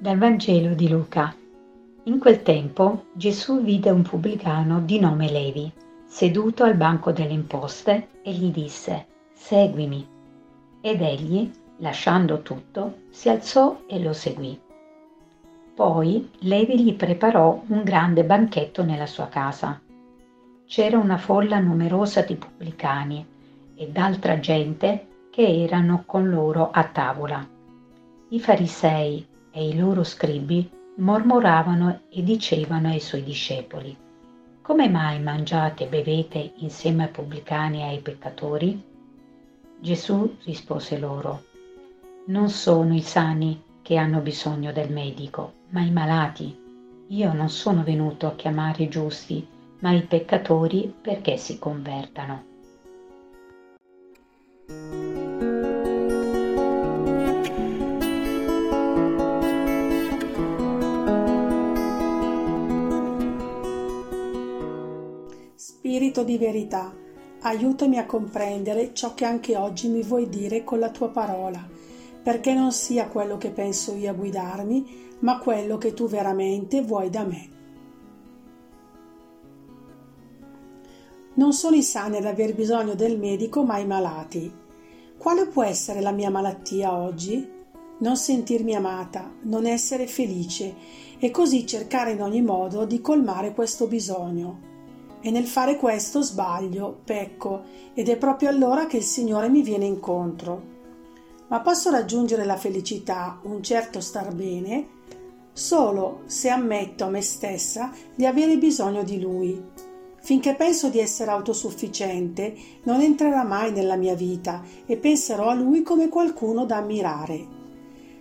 Dal Vangelo di Luca. In quel tempo Gesù vide un pubblicano di nome Levi, seduto al banco delle imposte, e gli disse, Seguimi. Ed egli, lasciando tutto, si alzò e lo seguì. Poi Levi gli preparò un grande banchetto nella sua casa. C'era una folla numerosa di pubblicani e d'altra gente che erano con loro a tavola. I farisei e i loro scribi mormoravano e dicevano ai suoi discepoli, Come mai mangiate e bevete insieme ai pubblicani e ai peccatori? Gesù rispose loro, Non sono i sani che hanno bisogno del medico, ma i malati. Io non sono venuto a chiamare i giusti, ma i peccatori perché si convertano. Spirito di verità, aiutami a comprendere ciò che anche oggi mi vuoi dire con la tua parola, perché non sia quello che penso io a guidarmi, ma quello che tu veramente vuoi da me. Non sono i sani ad aver bisogno del medico, ma i malati. Quale può essere la mia malattia oggi? Non sentirmi amata, non essere felice e così cercare in ogni modo di colmare questo bisogno e nel fare questo sbaglio, pecco, ed è proprio allora che il Signore mi viene incontro. Ma posso raggiungere la felicità, un certo star bene, solo se ammetto a me stessa di avere bisogno di Lui. Finché penso di essere autosufficiente, non entrerà mai nella mia vita e penserò a Lui come qualcuno da ammirare.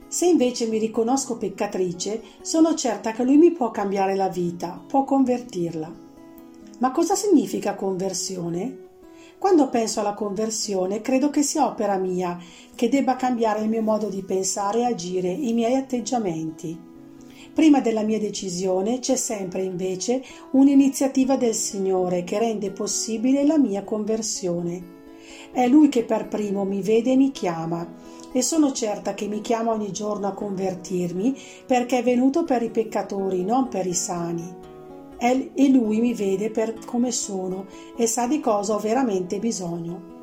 Se invece mi riconosco peccatrice, sono certa che Lui mi può cambiare la vita, può convertirla. Ma cosa significa conversione? Quando penso alla conversione, credo che sia opera mia, che debba cambiare il mio modo di pensare e agire, i miei atteggiamenti. Prima della mia decisione c'è sempre invece un'iniziativa del Signore che rende possibile la mia conversione. È Lui che per primo mi vede e mi chiama, e sono certa che mi chiama ogni giorno a convertirmi perché è venuto per i peccatori, non per i sani e lui mi vede per come sono e sa di cosa ho veramente bisogno.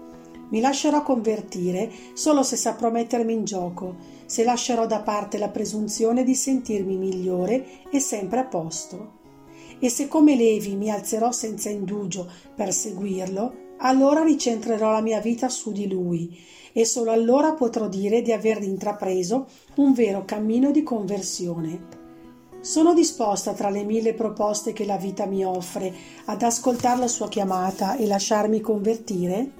Mi lascerò convertire solo se saprò mettermi in gioco, se lascerò da parte la presunzione di sentirmi migliore e sempre a posto. E se come Levi mi alzerò senza indugio per seguirlo, allora ricentrerò la mia vita su di lui e solo allora potrò dire di aver intrapreso un vero cammino di conversione. Sono disposta tra le mille proposte che la vita mi offre ad ascoltare la sua chiamata e lasciarmi convertire?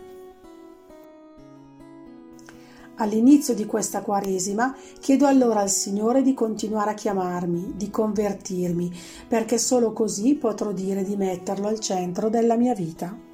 All'inizio di questa Quaresima chiedo allora al Signore di continuare a chiamarmi, di convertirmi, perché solo così potrò dire di metterlo al centro della mia vita.